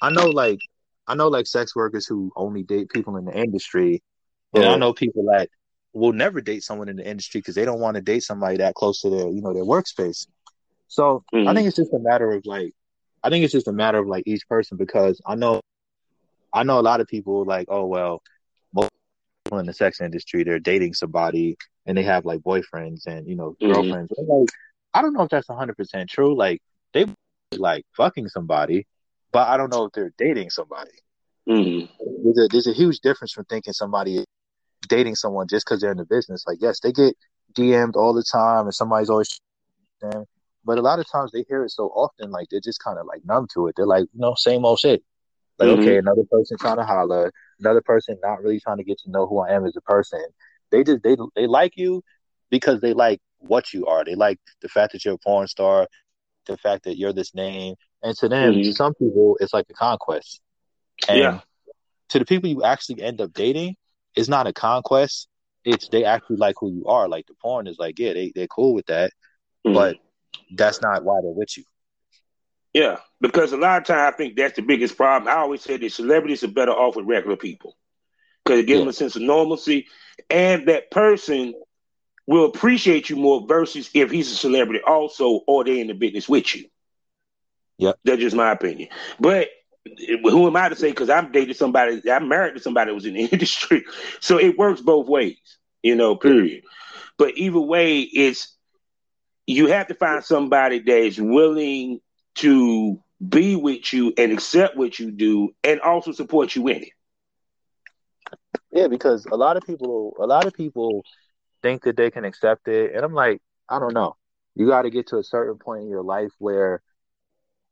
I know like I know like sex workers who only date people in the industry, And I know people that will never date someone in the industry because they don't want to date somebody that close to their, you know, their workspace. So mm-hmm. I think it's just a matter of like, I think it's just a matter of like each person because I know, I know a lot of people like, oh well, most people in the sex industry they're dating somebody and they have like boyfriends and you know mm-hmm. girlfriends. Like, I don't know if that's hundred percent true. Like they like fucking somebody, but I don't know if they're dating somebody. Mm-hmm. There's a there's a huge difference from thinking somebody dating someone just because they're in the business. Like yes, they get DM'd all the time, and somebody's always them. But a lot of times they hear it so often, like they're just kind of like numb to it. They're like, you know, same old shit. Like, mm-hmm. okay, another person trying to holler, another person not really trying to get to know who I am as a person. They just they they like you because they like what you are. They like the fact that you're a porn star, the fact that you're this name, and to them, mm-hmm. some people, it's like a conquest. And yeah. To the people you actually end up dating, it's not a conquest. It's they actually like who you are. Like the porn is like, yeah, they they're cool with that, mm-hmm. but that's not why they're with you. Yeah, because a lot of times I think that's the biggest problem. I always say that celebrities are better off with regular people because it gives yeah. them a sense of normalcy, and that person will appreciate you more versus if he's a celebrity also or they're in the business with you. Yeah, that's just my opinion. But who am I to say? Because I'm dating somebody, I'm married to somebody that was in the [LAUGHS] industry, so it works both ways, you know. Period. But either way, it's you have to find somebody that is willing to be with you and accept what you do and also support you in it. Yeah, because a lot of people a lot of people think that they can accept it and I'm like, I don't know. You got to get to a certain point in your life where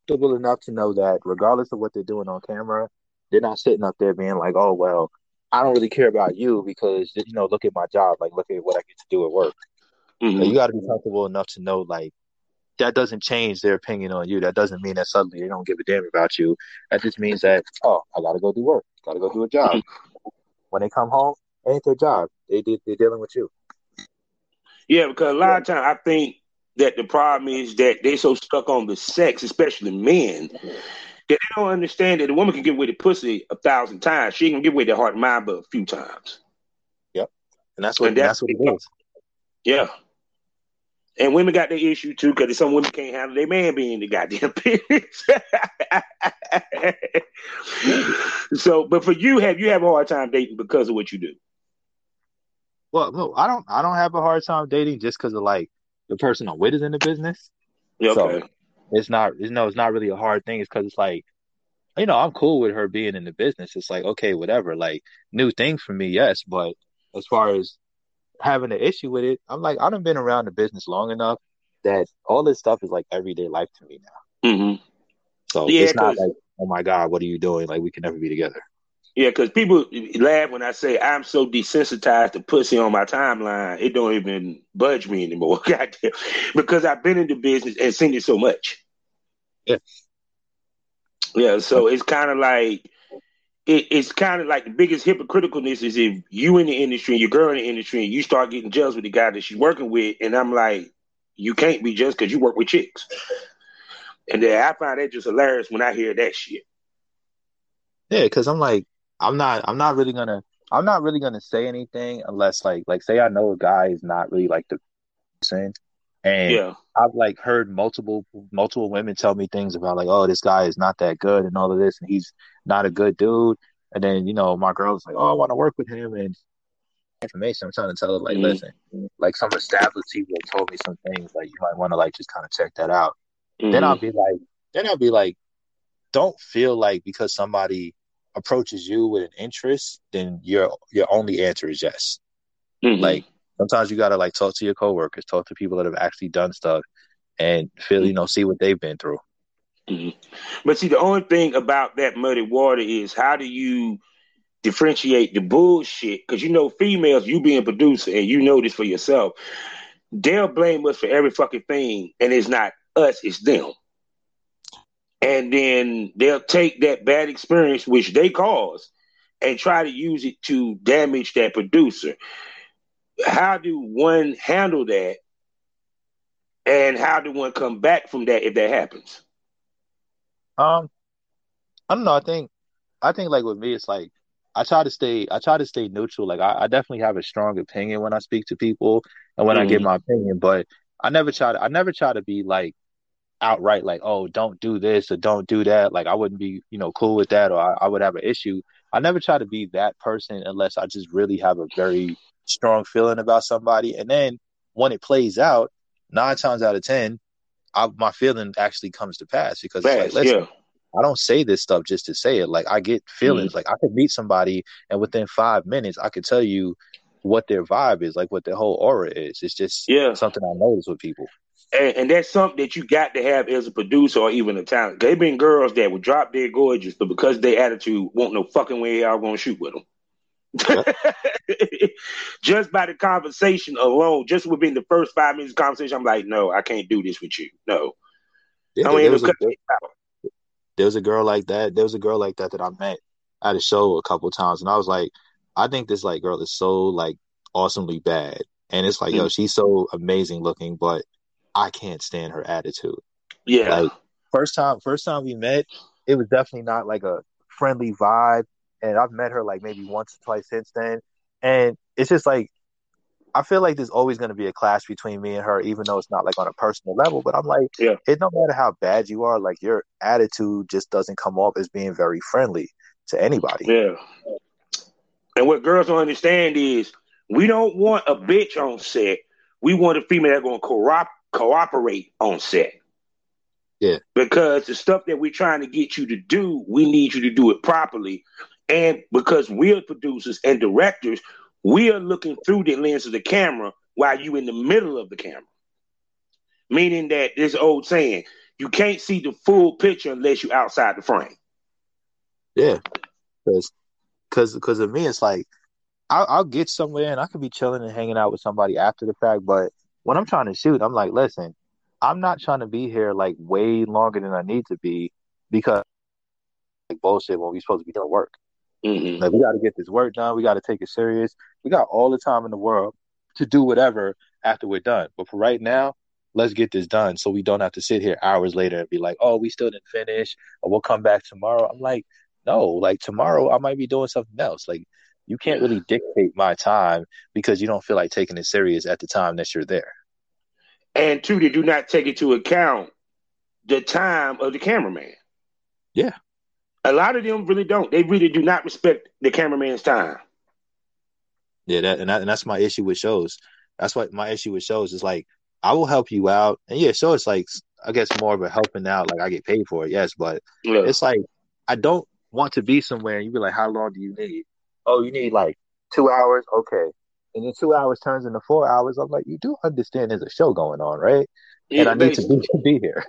comfortable enough to know that regardless of what they're doing on camera, they're not sitting up there being like, "Oh, well, I don't really care about you because you know, look at my job, like look at what I get to do at work." Mm-hmm. you got to be comfortable enough to know like that doesn't change their opinion on you. That doesn't mean that suddenly they don't give a damn about you. That just means that oh, I gotta go do work. Gotta go do a job. when they come home, it ain't their job. They they're dealing with you. Yeah, because a lot of times I think that the problem is that they're so stuck on the sex, especially men, that they don't understand that a woman can give away the pussy a thousand times. She can give away the heart and mind but a few times. Yep, and that's what and that's, that's what it is. Yeah, and women got their issue too, because some women can't handle their man being the goddamn penis. [LAUGHS] so, but for you, have you have a hard time dating because of what you do? Well, no, I don't. I don't have a hard time dating just because of like the person I'm with is in the business. Yeah, okay. So it's not. Know, it's not really a hard thing. It's because it's like, you know, I'm cool with her being in the business. It's like, okay, whatever. Like new thing for me, yes. But as far as having an issue with it. I'm like, I have been around the business long enough that all this stuff is like everyday life to me now. Mm-hmm. So yeah, it's not like, oh my God, what are you doing? Like we can never be together. Yeah, because people laugh when I say I'm so desensitized to pussy on my timeline, it don't even budge me anymore. [LAUGHS] Goddamn. Because I've been in the business and seen it so much. Yeah. Yeah, so it's kind of like it, it's kind of like the biggest hypocriticalness is if you in the industry and your girl in the industry and you start getting jealous with the guy that she's working with, and I'm like, you can't be just because you work with chicks. And then I find that just hilarious when I hear that shit. Yeah, because I'm like, I'm not, I'm not really gonna, I'm not really gonna say anything unless like, like say I know a guy is not really like the person, and yeah. I've like heard multiple multiple women tell me things about like, oh, this guy is not that good and all of this, and he's not a good dude. And then you know, my girl's like, oh, I want to work with him, and information. I'm trying to tell her like, mm-hmm. listen, like some established people told me some things like you might want to like just kind of check that out. Mm-hmm. Then I'll be like, then I'll be like, don't feel like because somebody approaches you with an interest, then your your only answer is yes. Mm-hmm. Like sometimes you gotta like talk to your coworkers, talk to people that have actually done stuff, and feel you know see what they've been through. Mm-hmm. But see, the only thing about that muddy water is how do you differentiate the bullshit? Because you know, females, you being producer, and you know this for yourself, they'll blame us for every fucking thing, and it's not us, it's them. And then they'll take that bad experience, which they caused, and try to use it to damage that producer how do one handle that and how do one come back from that if that happens um i don't know i think i think like with me it's like I try to stay I try to stay neutral. Like I, I definitely have a strong opinion when I speak to people and when mm-hmm. I give mm-hmm. my opinion, but I never try to I never try to be like outright like, oh, don't do this or don't do that. Like I wouldn't be, you know, cool with that or I, I would have an issue. I never try to be that person unless I just really have a very strong feeling about somebody. And then when it plays out, nine times out of ten, I, my feeling actually comes to pass because Fast, like, yeah. I don't say this stuff just to say it. Like I get feelings. Mm. Like I could meet somebody and within five minutes I could tell you what their vibe is, like what their whole aura is. It's just yeah. something I notice with people. And, and, that's something that you got to have as a producer or even a talent. They've been girls that would drop dead gorgeous, but because their attitude won't no fucking way y'all gonna shoot with them. [LAUGHS] just by the conversation alone, just within the first five minutes of conversation, I'm like, no, I can't do this with you. No. Yeah, I mean, there, was a, there was a girl like that. There was a girl like that that I met at a show a couple times, and I was like, I think this like girl is so like awesomely bad, and it's like, mm. yo, she's so amazing looking, but I can't stand her attitude. Yeah. Like first time, first time we met, it was definitely not like a friendly vibe and I've met her like maybe once or twice since then. And it's just like I feel like there's always going to be a clash between me and her, even though it's not like on a personal level. But I'm like, yeah. it no matter how bad you are, like your attitude just doesn't come off as being very friendly to anybody. Yeah. And what girls don't understand is we don't want a bitch on set. We want a female that's going to co- cooperate on set. Yeah. Because the stuff that we're trying to get you to do, we need you to do it properly. And because we're producers and directors, we are looking through the lens of the camera while you're in the middle of the camera. Meaning that this old saying, you can't see the full picture unless you're outside the frame. Yeah. Because cause, cause of me, it's like I'll, I'll get somewhere and I could be chilling and hanging out with somebody after the fact. But when I'm trying to shoot, I'm like, listen, I'm not trying to be here like way longer than I need to be because like bullshit when we're supposed to be doing work. Mm-hmm. Like we got to get this work done. We got to take it serious. We got all the time in the world to do whatever after we're done. But for right now, let's get this done so we don't have to sit here hours later and be like, oh, we still didn't finish, or we'll come back tomorrow. I'm like, no, like tomorrow I might be doing something else. Like you can't really dictate my time because you don't feel like taking it serious at the time that you're there. And two, they do not take into account the time of the cameraman. Yeah. A lot of them really don't. They really do not respect the cameraman's time. Yeah, that and, that, and that's my issue with shows. That's what my issue with shows is like I will help you out, and yeah, so it's like I guess more of a helping out. Like I get paid for it, yes, but yeah. it's like I don't want to be somewhere and you be like, how long do you need? Oh, you need like two hours, okay. And then two hours turns into four hours. I'm like, you do understand there's a show going on, right? Yeah, and I need to be, [LAUGHS] be here.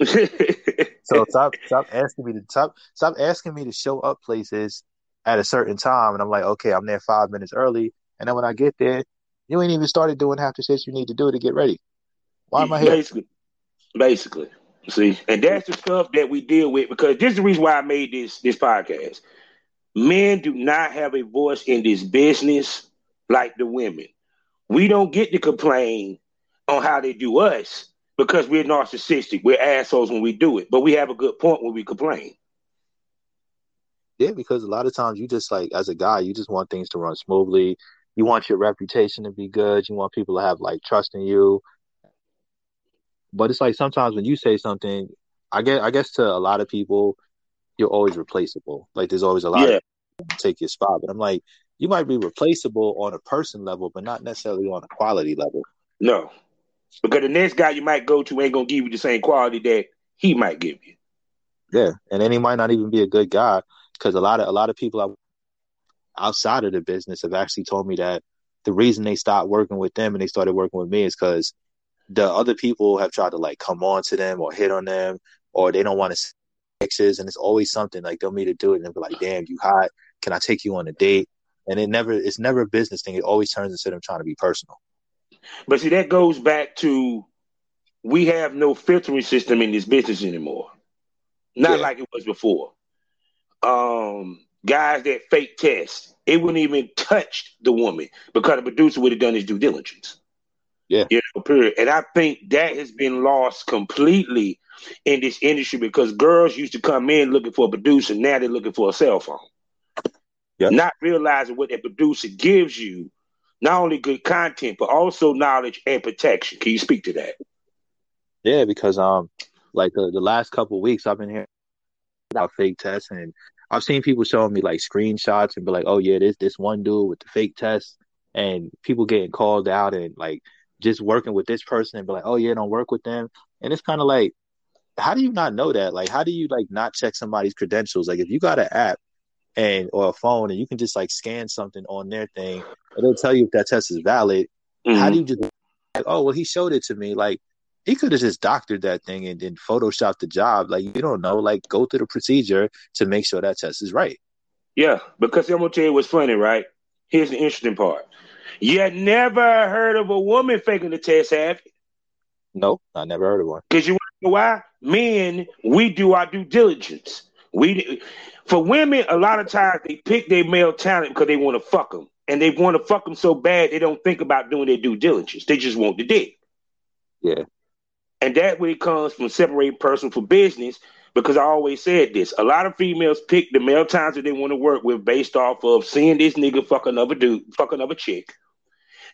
[LAUGHS] so stop stop asking me to stop stop asking me to show up places at a certain time and I'm like, okay, I'm there five minutes early. And then when I get there, you ain't even started doing half the shit you need to do to get ready. Why am I here? Basically. Basically. See, and that's the stuff that we deal with because this is the reason why I made this this podcast. Men do not have a voice in this business like the women. We don't get to complain on how they do us because we're narcissistic. We're assholes when we do it, but we have a good point when we complain. Yeah, because a lot of times you just like as a guy, you just want things to run smoothly. You want your reputation to be good. You want people to have like trust in you. But it's like sometimes when you say something, I get I guess to a lot of people, you're always replaceable. Like there's always a lot yeah. of take your spot. But I'm like, you might be replaceable on a person level, but not necessarily on a quality level. No, because the next guy you might go to ain't gonna give you the same quality that he might give you. Yeah, and then he might not even be a good guy because a lot of a lot of people outside of the business have actually told me that the reason they stopped working with them and they started working with me is because the other people have tried to like come on to them or hit on them or they don't want to and it's always something like they'll meet to do it and they'll be like, damn, you hot. Can I take you on a date? And it never it's never a business thing. It always turns into them trying to be personal. But see, that goes back to we have no filtering system in this business anymore. Not yeah. like it was before. Um, guys that fake test, it wouldn't even [LAUGHS] touch the woman because the producer would have done his due diligence. Yeah. You know, period. And I think that has been lost completely in this industry because girls used to come in looking for a producer. Now they're looking for a cell phone. yep. not realizing what that producer gives you, not only good content, but also knowledge and protection. Can you speak to that? Yeah, because um, like the, the last couple weeks I've been here about fake tests, and I've seen people showing me like screenshots and be like, "Oh yeah, this this one dude with the fake test," and people getting called out and like just working with this person and be like, "Oh yeah, don't work with them," and it's kind of like, how do you not know that? Like, how do you like not check somebody's credentials? Like, if you got an app and or a phone and you can just like scan something on their thing, it'll tell you if that test is valid. Mm-hmm. How do you just like, oh well, he showed it to me, like he could have just doctored that thing and then photoshopped the job. Like you don't know, like go through the procedure to make sure that test is right. Yeah, because I'm gonna tell you what's funny, right? Here's the interesting part. You had never heard of a woman faking the test, have you? No, I never heard of one. Because you know why? Men, we do our due diligence. We for women, a lot of times they pick their male talent because they want to fuck them, and they want to fuck them so bad they don't think about doing their due diligence. They just want the dick. Yeah. And that really comes from separating person from business. Because I always said this, a lot of females pick the male times that they want to work with based off of seeing this nigga fuck another dude, fuck another chick,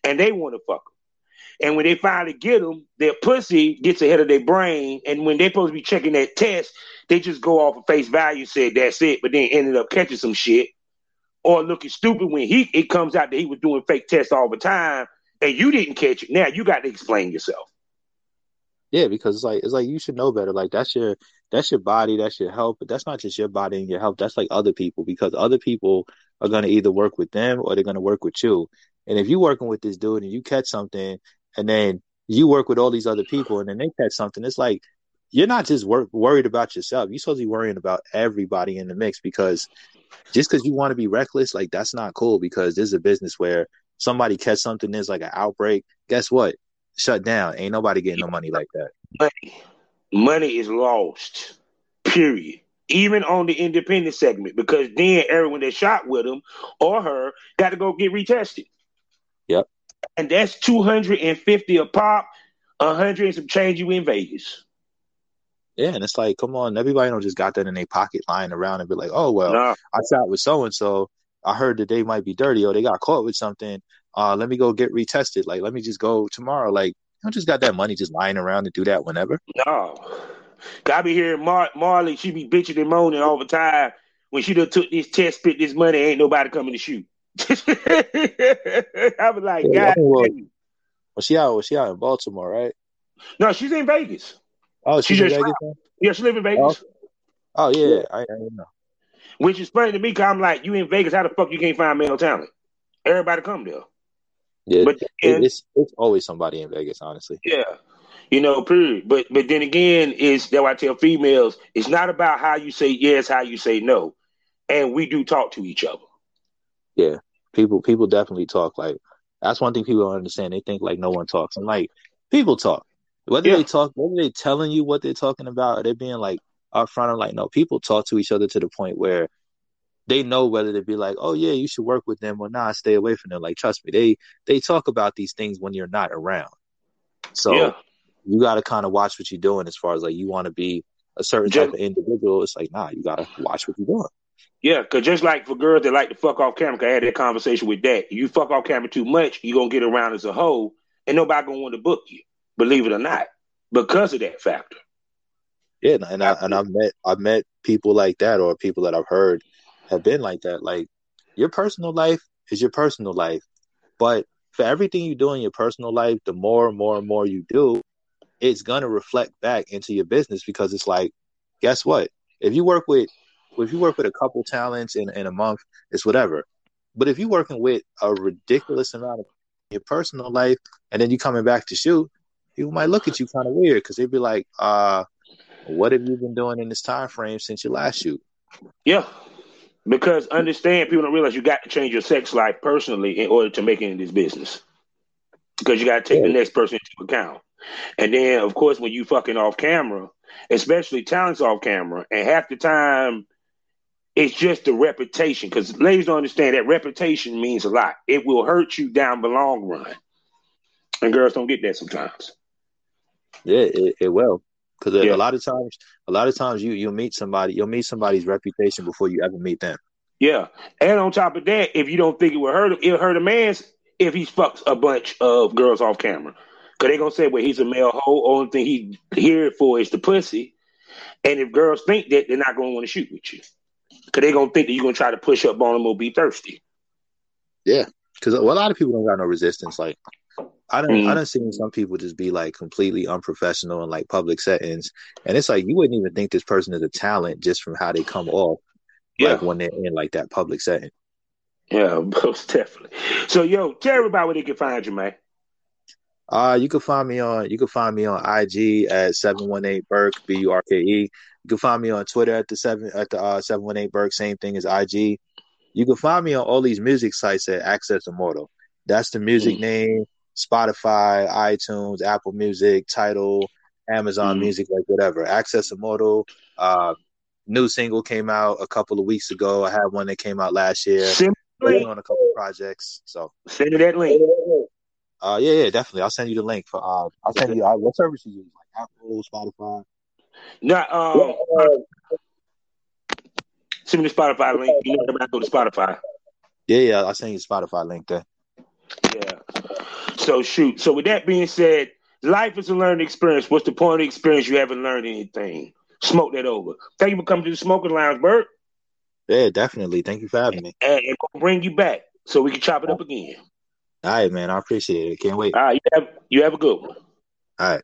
and they want to fuck them. And when they finally get them, their pussy gets ahead of their brain. And when they're supposed to be checking that test, they just go off of face value, said that's it, but then ended up catching some shit or looking stupid when he it comes out that he was doing fake tests all the time and you didn't catch it. Now you got to explain yourself. Yeah, because it's like it's like you should know better. Like that's your that's your body, that's your health, but that's not just your body and your health. That's like other people because other people are gonna either work with them or they're gonna work with you. And if you're working with this dude and you catch something, and then you work with all these other people and then they catch something, it's like you're not just work, worried about yourself. You're supposed to be worrying about everybody in the mix because just because you want to be reckless, like that's not cool. Because there's a business where somebody catch something, there's like an outbreak. Guess what? shut down. Ain't nobody getting no money like that. Money, money is lost. Period. Even on the independent segment, because then everyone that shot with him or her got to go get retested. Yep. And that's two hundred and fifty a pop, a hundred and some change you in Vegas. Yeah, and it's like, come on, everybody don't just got that in their pocket lying around and be like, oh well, nah. I shot with so and so. I heard that they might be dirty or they got caught with something uh, let me go get retested. Like, let me just go tomorrow. Like, you just got that money just lying around to do that whenever. No. I be hearing Mar- Marley, she be bitching and moaning all the time. When she done took this test, spit this money, ain't nobody coming to shoot. [LAUGHS] I was like, yeah, God. Well, well, she out. Was she out in Baltimore, right? No, she's in Vegas. Oh, she's, she's in Vegas. Yeah, she live in Vegas. Oh, oh yeah, I, I know. Which is funny to me, cause I'm like, you in Vegas? How the fuck you can't find male talent? Everybody come there. Yeah, but it's it's always somebody in Vegas, honestly. Yeah, you know, period. But but then again, is that I tell females, it's not about how you say yes, how you say no, and we do talk to each other. Yeah, people people definitely talk. Like that's one thing people don't understand. They think like no one talks. I'm like, people talk. Whether yeah. they talk, whether they telling you what they're talking about, or they're being like upfront. I'm like, no, people talk to each other to the point where they know whether to be like, oh yeah, you should work with them or not, stay away from them. Like trust me, they they talk about these things when you're not around. So yeah. you got to kind of watch what you're doing as far as like you want to be a certain just, type of individual. It's like nah, you got to watch what you're doing. Yeah, because just like for girls that like to fuck off camera, cause I had that conversation with that. You fuck off camera too much, you're gonna get around as a hoe, and nobody gonna want to book you. Believe it or not, because of that factor. Yeah, and I and I've met I've met people like that, or people that I've heard have been like that. Like your personal life is your personal life, but for everything you do in your personal life, the more and more and more you do, it's gonna reflect back into your business because it's like, guess what? If you work with if you work with a couple talents in, in a month, it's whatever. But if you're working with a ridiculous amount of your personal life and then you're coming back to shoot, people might look at you kind of weird because they'd be like, uh, what have you been doing in this time frame since your last shoot? Yeah, because understand, people don't realize you got to change your sex life personally in order to make it in this business. Because you got to take yeah. the next person into account. And then, of course, when you fucking off camera, especially talents off camera, and half the time it's just the reputation. Because ladies don't understand that reputation means a lot. It will hurt you down the long run. And girls don't get that sometimes. Yeah, it, it will. Because yeah. a lot of times, a lot of times you you'll meet somebody, you'll meet somebody's reputation before you ever meet them. Yeah, and on top of that, if you don't think it will hurt him, it'll hurt a man's if he fucks a bunch of girls off camera. Cause they're gonna say, well, he's a male hoe. Only thing he here for is the pussy. And if girls think that, they're not gonna want to shoot with you. Cause they gonna think that you're gonna try to push up on them or be thirsty. Yeah, because a lot of people don't got no resistance. Like I don't, mm. I don't see some people just be like completely unprofessional in like public settings, and it's like you wouldn't even think this person is a talent just from how they come off, yeah. like when they're in like that public setting. Yeah, [LAUGHS] most definitely. So, yo, tell everybody where they can find you, man. Uh, you can find me on you can find me on IG at seven one eight Burke B U R K E. You can find me on Twitter at the seven at the uh, seven one eight Burke. Same thing as IG. You can find me on all these music sites at Access Immortal. That's the music mm. name. Spotify, iTunes, Apple Music, Tidal, Amazon mm. Music, like whatever. Access Immortal. Uh, new single came out a couple of weeks ago. I had one that came out last year. Working on a couple projects. So send me that link. Uh, yeah, yeah, definitely. I'll send you the link for. Uh, I'll send you. Uh, what service you use? Like Apple, Spotify. No, um, uh, send me the Spotify link. You know, everybody go to Spotify. Yeah, yeah. I'll send you the Spotify link there. Yeah. So shoot. So with that being said, life is a learning experience. What's the point of the experience? You haven't learned anything. Smoke that over. Thank you for coming to the smoking lounge, Bert. Yeah, definitely. Thank you for having me. And, and we'll bring you back so we can chop it up again. All right, man. I appreciate it. Can't wait. All right, you have, you have a good one. All right.